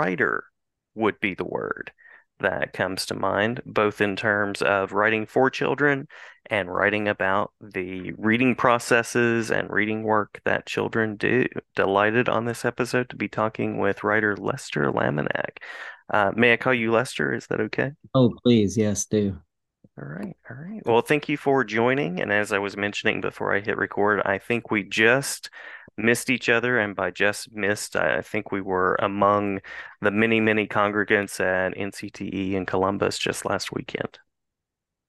writer would be the word that comes to mind, both in terms of writing for children and writing about the reading processes and reading work that children do. Delighted on this episode to be talking with writer Lester Laminack. Uh, may I call you Lester? Is that okay? Oh, please. Yes, do. All right. All right. Well, thank you for joining. And as I was mentioning before I hit record, I think we just missed each other. And by just missed, I think we were among the many, many congregants at NCTE in Columbus just last weekend.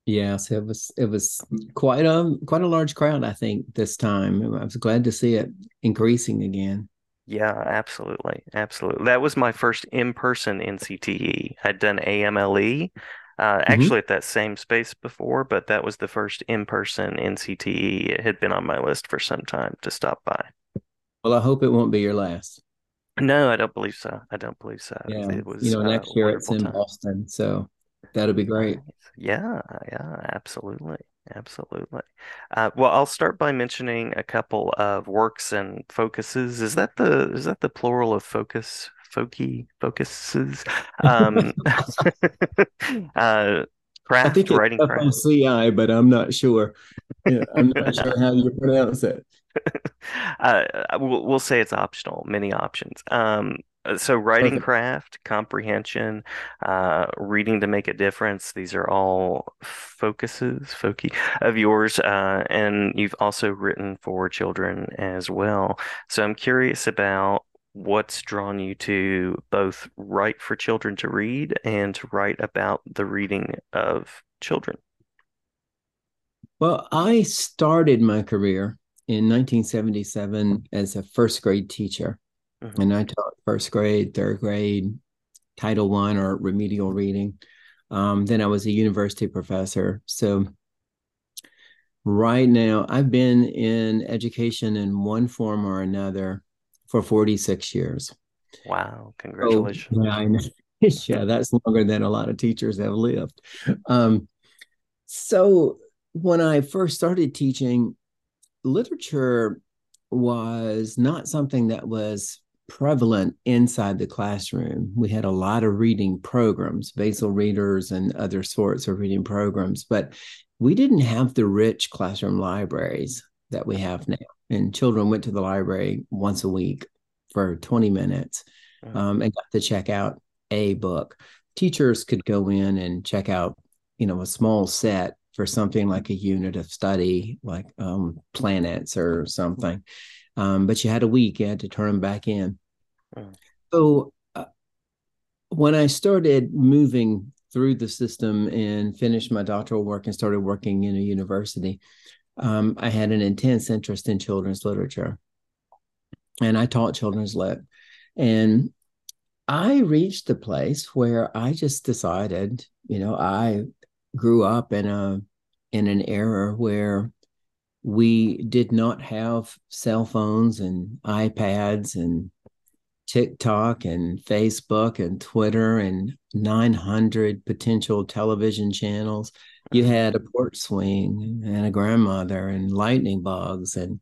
Yes, it was it was quite a quite a large crowd, I think, this time. I was glad to see it increasing again. Yeah, absolutely. Absolutely. That was my first in-person NCTE. I'd done AMLE, uh, mm-hmm. actually at that same space before, but that was the first in-person NCTE. It had been on my list for some time to stop by. Well, I hope it won't be your last. No, I don't believe so. I don't believe so. Yeah, it was, you know, next year it's in time. Boston, so that'll be great. Yeah, yeah, absolutely. Absolutely. Uh, well, I'll start by mentioning a couple of works and focuses. Is that the is that the plural of focus? Foci focuses. Um, uh, craft, I think it's writing craft. CI, but I'm not sure. Yeah, I'm not sure how you pronounce it. Uh, we'll, we'll say it's optional. Many options. Um, so writing Perfect. craft, comprehension, uh, reading to make a difference. These are all focuses, foci of yours, uh, and you've also written for children as well. So I'm curious about what's drawn you to both write for children to read and to write about the reading of children. Well, I started my career in 1977 as a first grade teacher. Mm-hmm. And I taught first grade, third grade, Title One or remedial reading. Um, then I was a university professor. So right now, I've been in education in one form or another for 46 years. Wow. Congratulations. Yeah, yeah, that's longer than a lot of teachers have lived. Um, so when I first started teaching, literature was not something that was prevalent inside the classroom. We had a lot of reading programs, basal readers and other sorts of reading programs, but we didn't have the rich classroom libraries that we have now. And children went to the library once a week for 20 minutes mm. um, and got to check out a book. Teachers could go in and check out, you know, a small set for something like a unit of study, like um, planets or something. Um, but you had a week, you had to turn them back in. Mm. So uh, when I started moving through the system and finished my doctoral work and started working in a university, um, I had an intense interest in children's literature. And I taught children's lit. And I reached the place where I just decided, you know, I grew up in a in an era where we did not have cell phones and iPads and TikTok and Facebook and Twitter and 900 potential television channels. You had a porch swing and a grandmother and lightning bugs and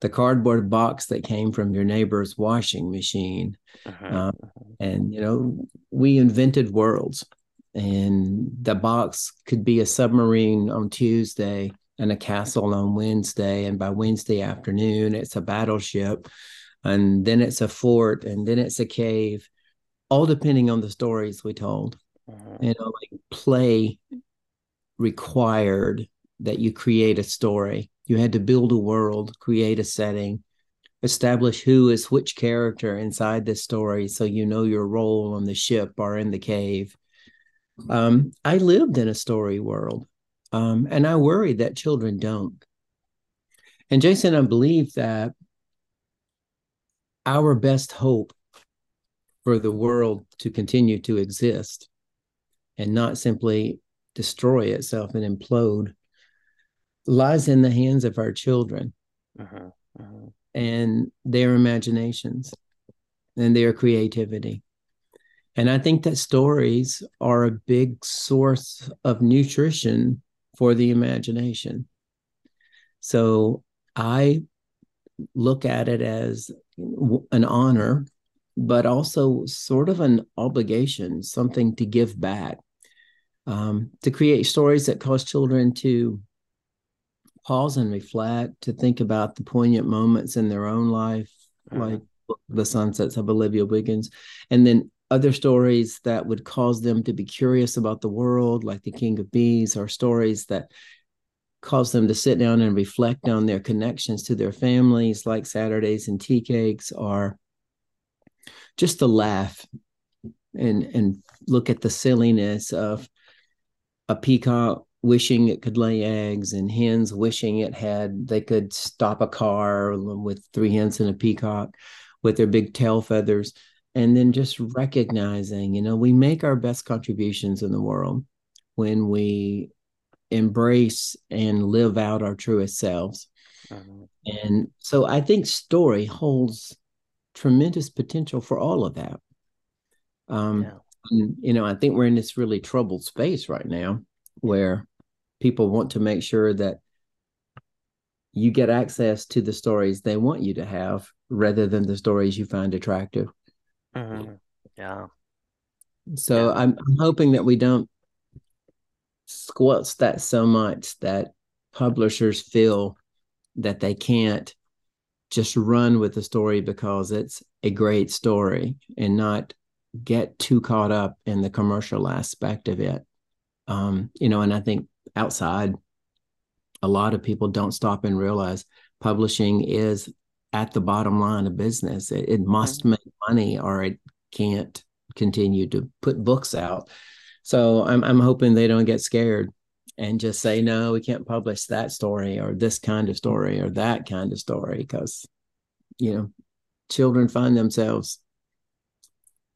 the cardboard box that came from your neighbor's washing machine. Uh-huh. Uh, and, you know, we invented worlds and the box could be a submarine on Tuesday and a castle on Wednesday, and by Wednesday afternoon it's a battleship, and then it's a fort, and then it's a cave, all depending on the stories we told. Uh-huh. You know, like play required that you create a story. You had to build a world, create a setting, establish who is which character inside this story so you know your role on the ship or in the cave um, I lived in a story world, um, and I worry that children don't. And Jason, I believe that our best hope for the world to continue to exist and not simply destroy itself and implode lies in the hands of our children uh-huh, uh-huh. and their imaginations and their creativity. And I think that stories are a big source of nutrition for the imagination. So I look at it as an honor but also sort of an obligation, something to give back, um, to create stories that cause children to pause and reflect, to think about the poignant moments in their own life, mm-hmm. like the sunsets of Olivia Wiggins, and then other stories that would cause them to be curious about the world, like The King of Bees, or stories that cause them to sit down and reflect on their connections to their families, like Saturdays and Tea Cakes, or just to laugh and and look at the silliness of a peacock wishing it could lay eggs and hens wishing it had they could stop a car with three hens and a peacock with their big tail feathers and then just recognizing you know we make our best contributions in the world when we embrace and live out our truest selves mm-hmm. and so i think story holds tremendous potential for all of that um yeah. And, you know i think we're in this really troubled space right now where people want to make sure that you get access to the stories they want you to have rather than the stories you find attractive. Mm-hmm. Yeah. So yeah. I'm, I'm hoping that we don't squelch that so much that publishers feel that they can't just run with the story because it's a great story and not get too caught up in the commercial aspect of it. Um, you know, and I think outside, a lot of people don't stop and realize publishing is at the bottom line of business. It, it must mm-hmm. make money or it can't continue to put books out. So I'm I'm hoping they don't get scared and just say no, we can't publish that story or this kind of story or that kind of story because you know children find themselves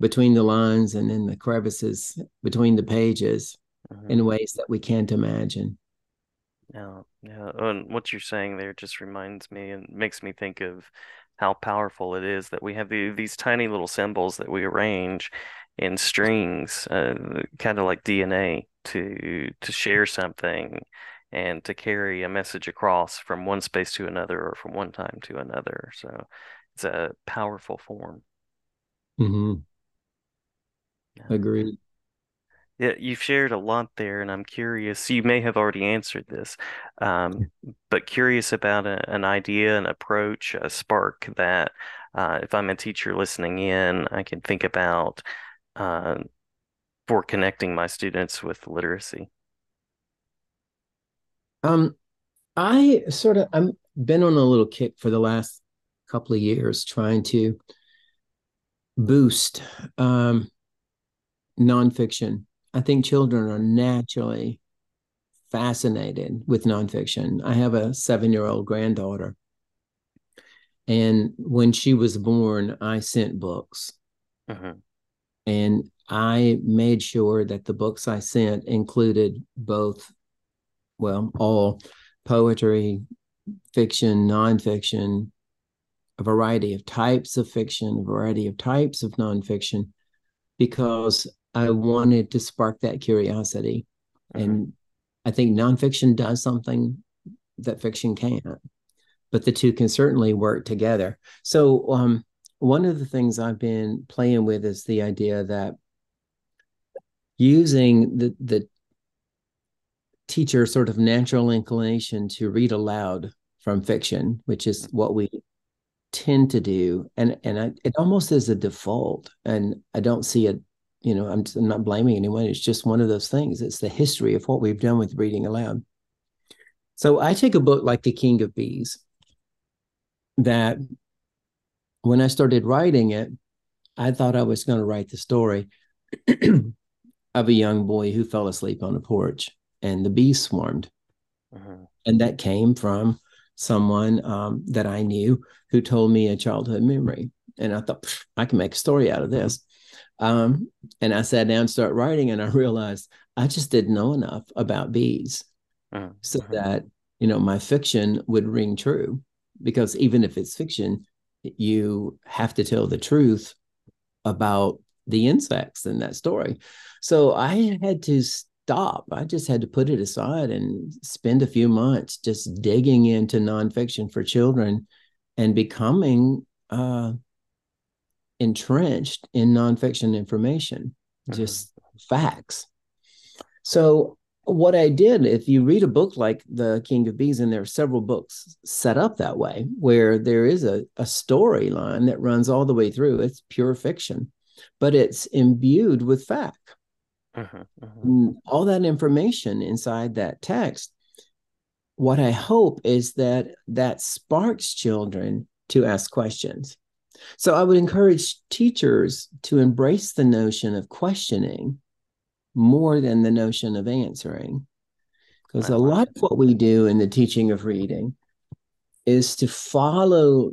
between the lines and in the crevices between the pages mm-hmm. in ways that we can't imagine. Yeah, yeah. And what you're saying there just reminds me and makes me think of how powerful it is that we have the, these tiny little symbols that we arrange in strings, uh, kind of like DNA, to to share something and to carry a message across from one space to another or from one time to another. So it's a powerful form. Mm-hmm. Agreed. Yeah, you've shared a lot there, and I'm curious. You may have already answered this, um, but curious about a, an idea, an approach, a spark that, uh, if I'm a teacher listening in, I can think about uh, for connecting my students with literacy. Um, I sort of I'm been on a little kick for the last couple of years trying to boost um, nonfiction I think children are naturally fascinated with nonfiction. I have a seven year old granddaughter. And when she was born, I sent books. Uh-huh. And I made sure that the books I sent included both, well, all poetry, fiction, nonfiction, a variety of types of fiction, a variety of types of nonfiction, because I wanted to spark that curiosity. Mm-hmm. And I think nonfiction does something that fiction can't, but the two can certainly work together. So, um, one of the things I've been playing with is the idea that using the, the teacher sort of natural inclination to read aloud from fiction, which is what we tend to do, and and I, it almost is a default, and I don't see it you know, I'm, I'm not blaming anyone. It's just one of those things. It's the history of what we've done with reading aloud. So I take a book like The King of Bees that when I started writing it, I thought I was going to write the story of a young boy who fell asleep on a porch and the bees swarmed. Uh-huh. And that came from someone um, that I knew who told me a childhood memory. And I thought, I can make a story out of this. Um, and I sat down and started writing, and I realized I just didn't know enough about bees, uh-huh. so uh-huh. that you know my fiction would ring true. Because even if it's fiction, you have to tell the truth about the insects in that story. So I had to stop. I just had to put it aside and spend a few months just digging into nonfiction for children and becoming uh, entrenched in nonfiction information, mm-hmm. just facts. So what I did, if you read a book like The King of Bees, and there are several books set up that way, where there is a, a storyline that runs all the way through, it's pure fiction, but it's imbued with fact. Uh-huh, uh-huh. All that information inside that text. What I hope is that that sparks children to ask questions. So I would encourage teachers to embrace the notion of questioning more than the notion of answering. Because a lot of what we do in the teaching of reading is to follow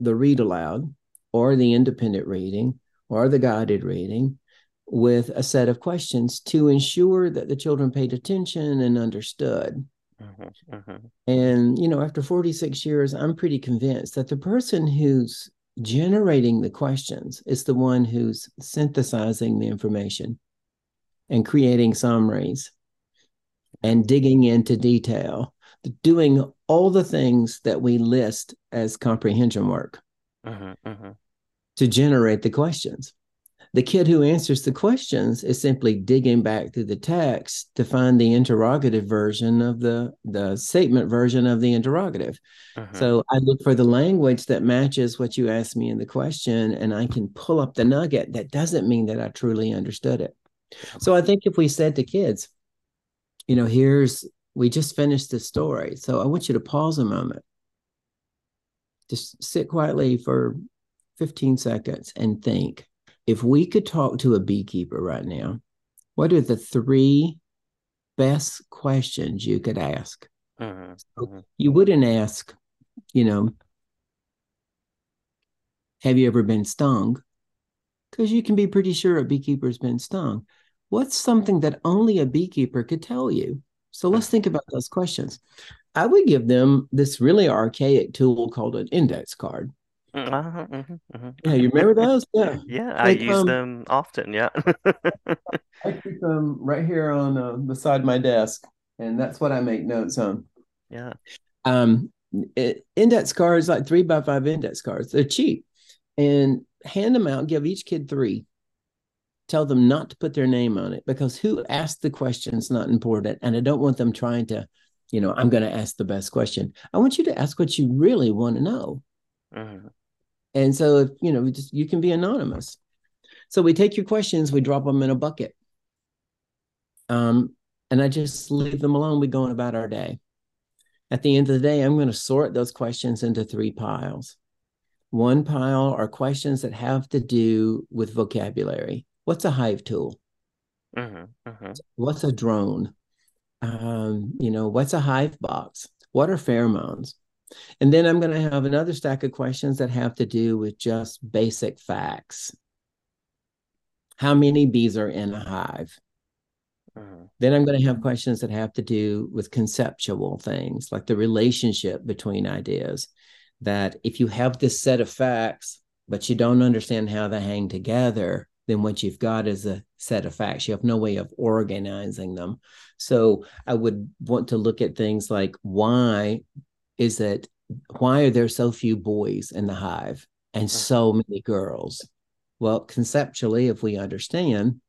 the read aloud or the independent reading or the guided reading with a set of questions to ensure that the children paid attention and understood. Mm-hmm, mm-hmm. And, you know, after 46 years, I'm pretty convinced that the person who's generating the questions is the one who's synthesizing the information and creating summaries and digging into detail, doing all the things that we list as comprehension work uh-huh, uh-huh. to generate the questions. The kid who answers the questions is simply digging back through the text to find the interrogative version of the, the statement version of the interrogative. Uh-huh. So I look for the language that matches what you asked me in the question, and I can pull up the nugget. That doesn't mean that I truly understood it. So I think if we said to kids, you know, here's, we just finished this story. So I want you to pause a moment. Just sit quietly for 15 seconds and think if we could talk to a beekeeper right now, what are the three best questions you could ask? Uh-huh, uh-huh. You wouldn't ask, you know, have you ever been stung? Because you can be pretty sure a beekeeper's been stung what's something that only a beekeeper could tell you? So let's think about those questions. I would give them this really archaic tool called an index card. Uh-huh, uh-huh, uh-huh. Yeah, you remember those? Yeah, yeah, I use them often. Yeah, I keep them right here on uh, beside my desk, and that's what I make notes on. Yeah. Um, it, index cards, like three by five index cards, they're cheap, and hand them out. Give each kid three tell them not to put their name on it because who asked the question is not important. And I don't want them trying to, you know, I'm going to ask the best question. I want you to ask what you really want to know. And so, if, you know, just you can be anonymous. So we take your questions, we drop them in a bucket. Um, and I just leave them alone. We go on about our day. At the end of the day, I'm going to sort those questions into three piles. One pile are questions that have to do with vocabulary what's a hive tool? Uh-huh, uh-huh. What's a drone? Um, you know, what's a hive box? What are pheromones? And then I'm going to have another stack of questions that have to do with just basic facts. How many bees are in a hive? Uh-huh. Then I'm going to have questions that have to do with conceptual things like the relationship between ideas. That if you have this set of facts, but you don't understand how they hang together, then what you've got is a set of facts. You have no way of organizing them. So I would want to look at things like why is that why are there so few boys in the hive and uh-huh. so many girls? Well, conceptually, if we understand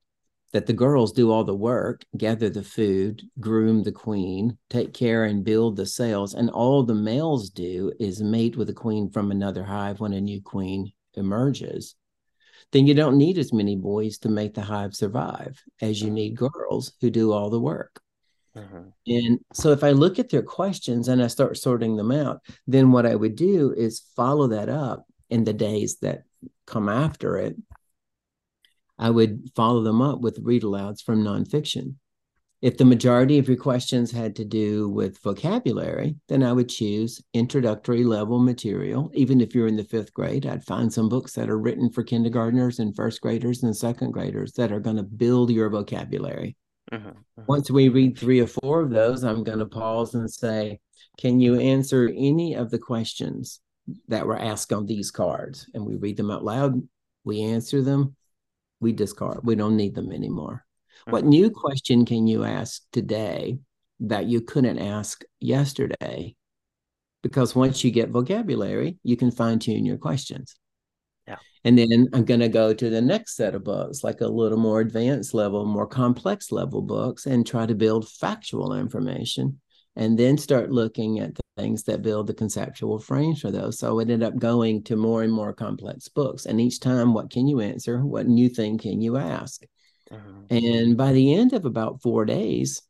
that the girls do all the work, gather the food, groom the queen, take care and build the cells, and all the males do is mate with a queen from another hive when a new queen emerges then you don't need as many boys to make the hive survive as you uh-huh. need girls who do all the work. Uh-huh. And so if I look at their questions and I start sorting them out, then what I would do is follow that up in the days that come after it. I would follow them up with read alouds from nonfiction. If the majority of your questions had to do with vocabulary, then I would choose introductory level material. Even if you're in the fifth grade, I'd find some books that are written for kindergartners and first graders and second graders that are going to build your vocabulary. Uh-huh, uh-huh. Once we read three or four of those, I'm going to pause and say, Can you answer any of the questions that were asked on these cards? And we read them out loud, we answer them, we discard, we don't need them anymore. What new question can you ask today that you couldn't ask yesterday? Because once you get vocabulary, you can fine tune your questions. And then I'm going to go to the next set of books, like a little more advanced level, more complex level books, and try to build factual information. And then start looking at the things that build the conceptual frames for those. So it ended up going to more and more complex books. And each time, what can you answer? What new thing can you ask? Uh-huh. And by the end of about four days,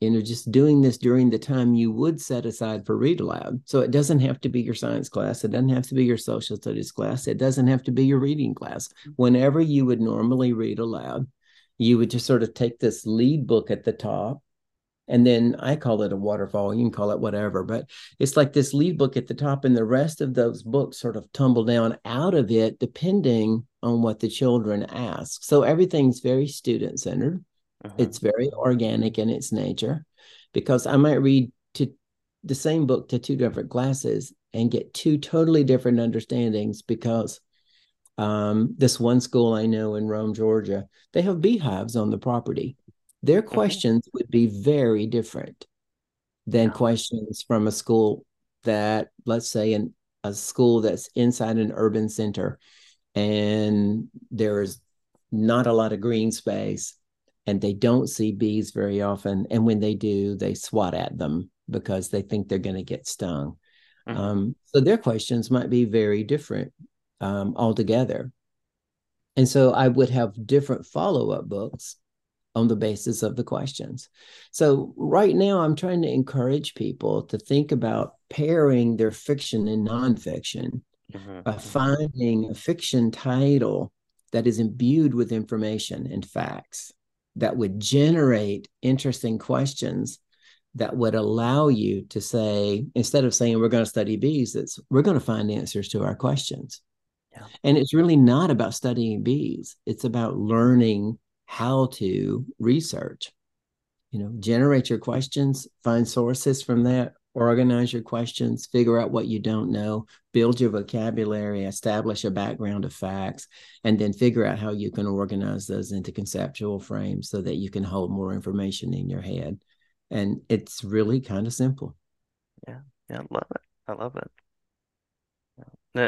you know, just doing this during the time you would set aside for read aloud. So it doesn't have to be your science class. It doesn't have to be your social studies class. It doesn't have to be your reading class. Mm-hmm. Whenever you would normally read aloud, you would just sort of take this lead book at the top. And then I call it a waterfall. You can call it whatever, but it's like this lead book at the top, and the rest of those books sort of tumble down out of it, depending on what the children ask. So everything's very student centered uh-huh. It's very organic in its nature because I might read to the same book to two different classes and get two totally different understandings because um, this one school I know in Rome, Georgia, they have beehives on the property. Their uh-huh. questions would be very different than questions from a school that, let's say, in a school that's inside an urban center and there's not a lot of green space and they don't see bees very often. And when they do, they swat at them because they think they're going to get stung. Mm-hmm. Um, so their questions might be very different um, altogether. And so I would have different follow up books on the basis of the questions. So right now, I'm trying to encourage people to think about pairing their fiction and nonfiction mm-hmm. by finding a fiction title that is imbued with information and facts that would generate interesting questions that would allow you to say instead of saying we're going to study bees it's we're going to find answers to our questions. Yeah. and it's really not about studying bees. It's about learning how to research. You know generate your questions find sources from that organize your questions, figure out what you don't know, build your vocabulary, establish a background of facts, and then figure out how you can organize those into conceptual frames so that you can hold more information in your head. And it's really kind of simple. Yeah, yeah, I love it. I love it.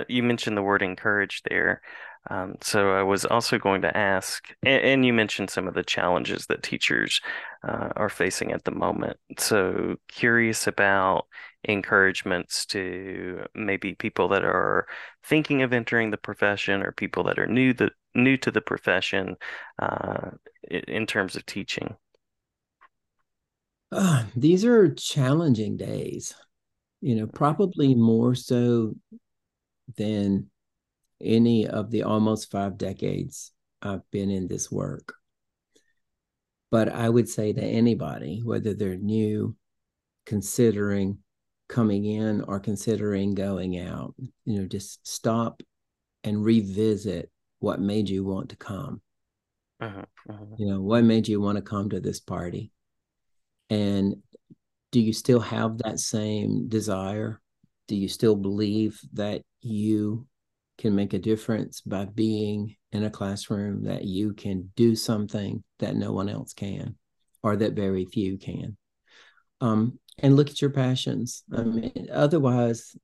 You mentioned the word encourage there. Um, so I was also going to ask, and, and, you mentioned some of the challenges that teachers uh, are facing at the moment. So curious about encouragements to maybe people that are thinking of entering the profession or people that are new the new to the profession uh, in terms of teaching. Uh, these are challenging days, you know, probably more so than any of the almost five decades I've been in this work. But I would say to anybody, whether they're new, considering coming in or considering going out, you know, just stop and revisit what made you want to come. Uh-huh, uh-huh. You know, what made you want to come to this party? And do you still have that same desire? Do you still believe that you can make a difference by being in a classroom that you can do something that no one else can or that very few can. Um, and look at your passions. I mean otherwise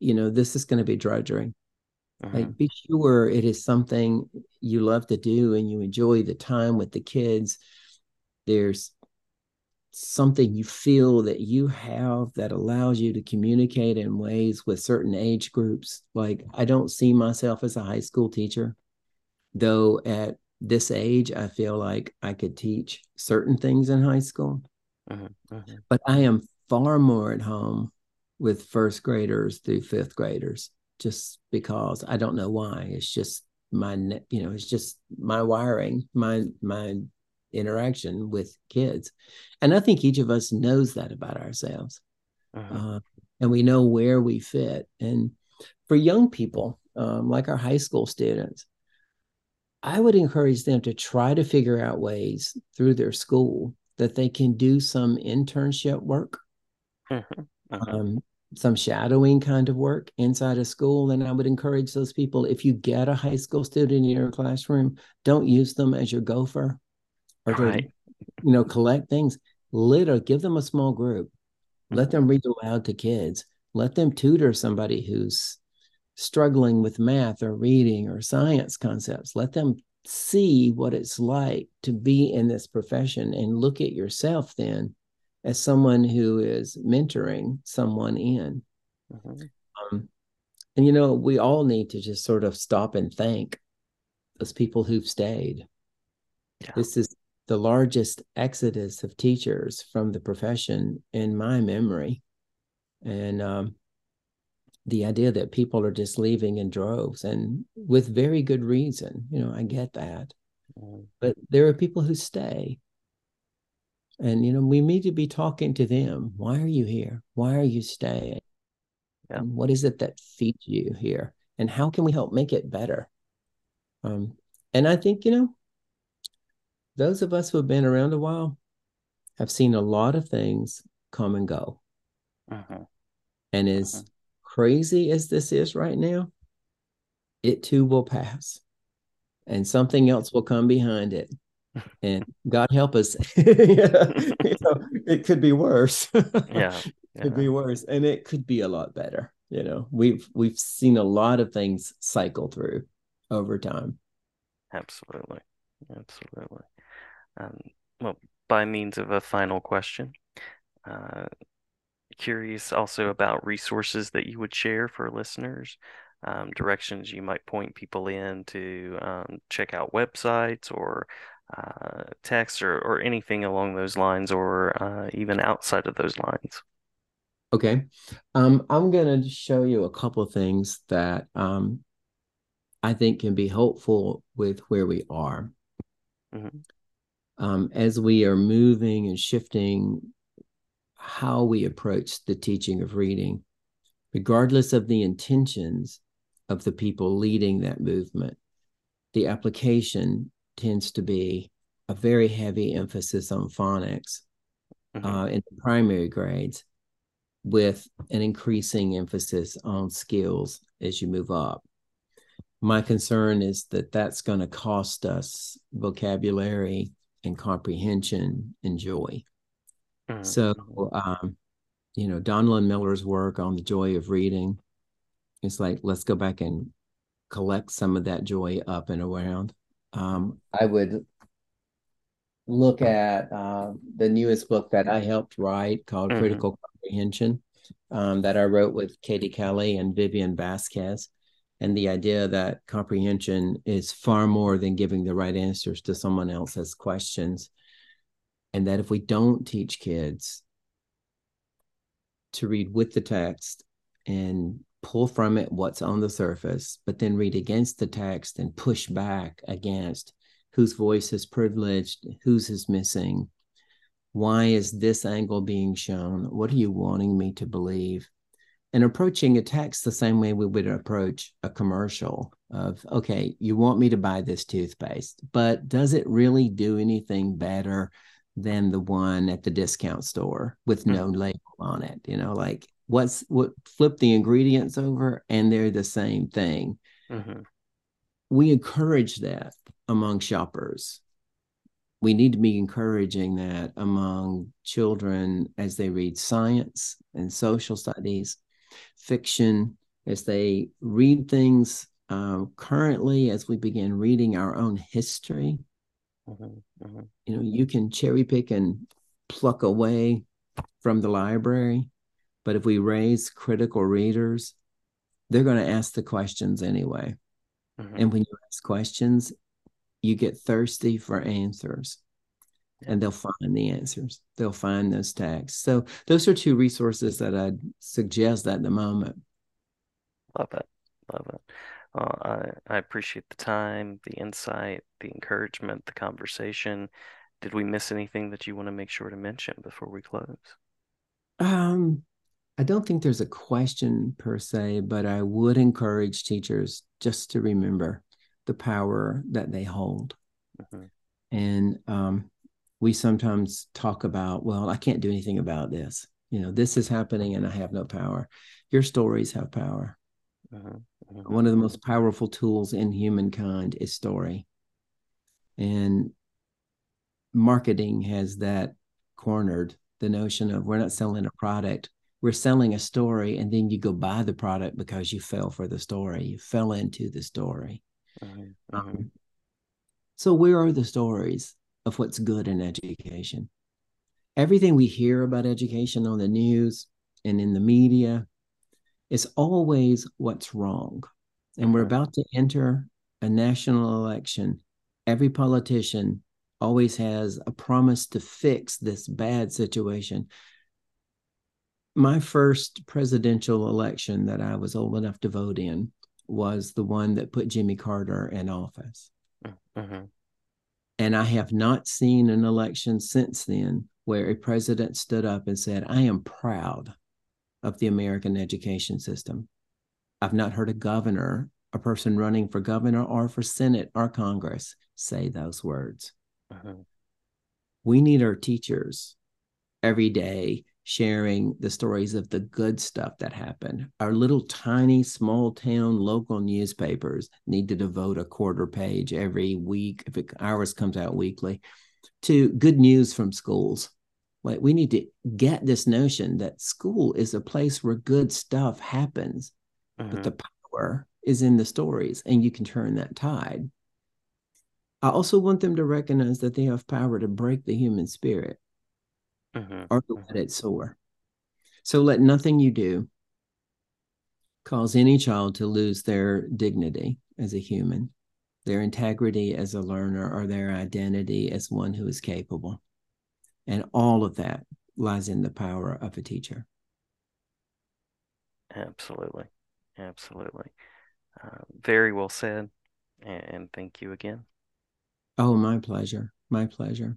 you know this is going to be drudgery uh-huh. like be sure it is something you love to do and you enjoy the time with the kids. There's something you feel that you have that allows you to communicate in ways with certain age groups. Like, I don't see myself as a high school teacher, though at this age, I feel like I could teach certain things in high school. Uh-huh, uh-huh. But I am far more at home with first graders through fifth graders just because I don't know why. It's just my, you know, it's just my wiring, my, my interaction with kids. And I think each of us knows that about ourselves. Uh-huh. Uh, and we know where we fit. And for young people, um, like our high school students, I would encourage them to try to figure out ways through their school that they can do some internship work, uh-huh. Uh-huh. Um, some shadowing kind of work inside a school. And I would encourage those people if you get a high school student in your classroom, don't use them as your gopher or to right. you know collect things literally give them a small group let them read aloud to kids let them tutor somebody who's struggling with math or reading or science concepts. Let them see what it's like to be in this profession and look at yourself then as someone who is mentoring someone in. Mm-hmm. Um, and you know, we all need to just sort of stop and thank those people who've stayed. Yeah. This is the largest exodus of teachers from the profession in my memory. And um, the idea that people are just leaving in droves and with very good reason. You know, I get that. Mm. But there are people who stay. And, you know, we need to be talking to them. Why are you here? Why are you staying? Yeah. What is it that feeds you here? And how can we help make it better? Um, and I think, you know, those of us who have been around a while have seen a lot of things come and go. Uh-huh. And as uh-huh crazy as this is right now, it too will pass and something else will come behind it. And God help us, you know, it could be worse. yeah. It could be worse. And it could be a lot better. You know, we've we've seen a lot of things cycle through over time. Absolutely. Absolutely. Um, well, by means of a final question, uh, curious also about resources that you would share for listeners, um, directions you might point people in to um, check out websites or uh, texts or, or anything along those lines or uh, even outside of those lines. Okay. Um, I'm going to show you a couple of things that um, I think can be helpful with where we are. Mm-hmm. Um, as we are moving and shifting how we approach the teaching of reading, regardless of the intentions of the people leading that movement. The application tends to be a very heavy emphasis on phonics mm-hmm. uh, in the primary grades, with an increasing emphasis on skills as you move up. My concern is that that's going to cost us vocabulary and comprehension and joy. Mm-hmm. So, um, you know, Donalyn Miller's work on the joy of reading, it's like, let's go back and collect some of that joy up and around. Um, I would look at uh, the newest book that I helped write called mm-hmm. Critical Comprehension um, that I wrote with Katie Kelly and Vivian Vasquez. And the idea that comprehension is far more than giving the right answers to someone else's questions and that if we don't teach kids to read with the text and pull from it what's on the surface, but then read against the text and push back against whose voice is privileged, whose is missing, why is this angle being shown? What are you wanting me to believe? And approaching a text the same way we would approach a commercial of, okay, you want me to buy this toothpaste, but does it really do anything better than the one at the discount store with no mm-hmm. label on it. You know, like what's what flip the ingredients over and they're the same thing. Mm-hmm. We encourage that among shoppers. We need to be encouraging that among children as they read science and social studies, fiction, as they read things uh, currently, as we begin reading our own history Mm-hmm, mm-hmm. You know, you can cherry pick and pluck away from the library, but if we raise critical readers, they're going to ask the questions anyway. Mm-hmm. And when you ask questions, you get thirsty for answers and they'll find the answers. They'll find those tags. So those are two resources that I'd suggest at the moment. Love it. Love it. Well, I, I appreciate the time, the insight, the encouragement, the conversation. Did we miss anything that you want to make sure to mention before we close? Um, I don't think there's a question per se, but I would encourage teachers just to remember the power that they hold. Mm-hmm. And um, we sometimes talk about, well, I can't do anything about this. You know, this is happening and I have no power. Your stories have power. Mm-hmm. One of the most powerful tools in humankind is story. And marketing has that cornered the notion of we're not selling a product, we're selling a story and then you go buy the product because you fell for the story you fell into the story mm-hmm. um, so where are the stories of what's good in education everything we hear about education on the news and in the media is always what's wrong and we're mm-hmm. about to enter a national election every politician always has a promise to fix this bad situation my first presidential election that I was old enough to vote in was the one that put Jimmy Carter in office. Mm-hmm. And I have not seen an election since then where a president stood up and said, I am proud of the American education system. I've not heard a governor, a person running for governor or for Senate or Congress say those words. Mm-hmm. We need our teachers every day sharing the stories of the good stuff that happened. Our little tiny small town local newspapers need to devote a quarter page every week, if it, ours comes out weekly, to good news from schools. Like we need to get this notion that school is a place where good stuff happens, but mm-hmm. the power is in the stories, and you can turn that tide. I also want them to recognize that they have power to break the human spirit mm-hmm. or to let it soar. So let nothing you do cause any child to lose their dignity as a human, their integrity as a learner, or their identity as one who is capable. And all of that lies in the power of a teacher. Absolutely. Absolutely. Uh, very well said. And thank you again. Oh, my pleasure. My pleasure.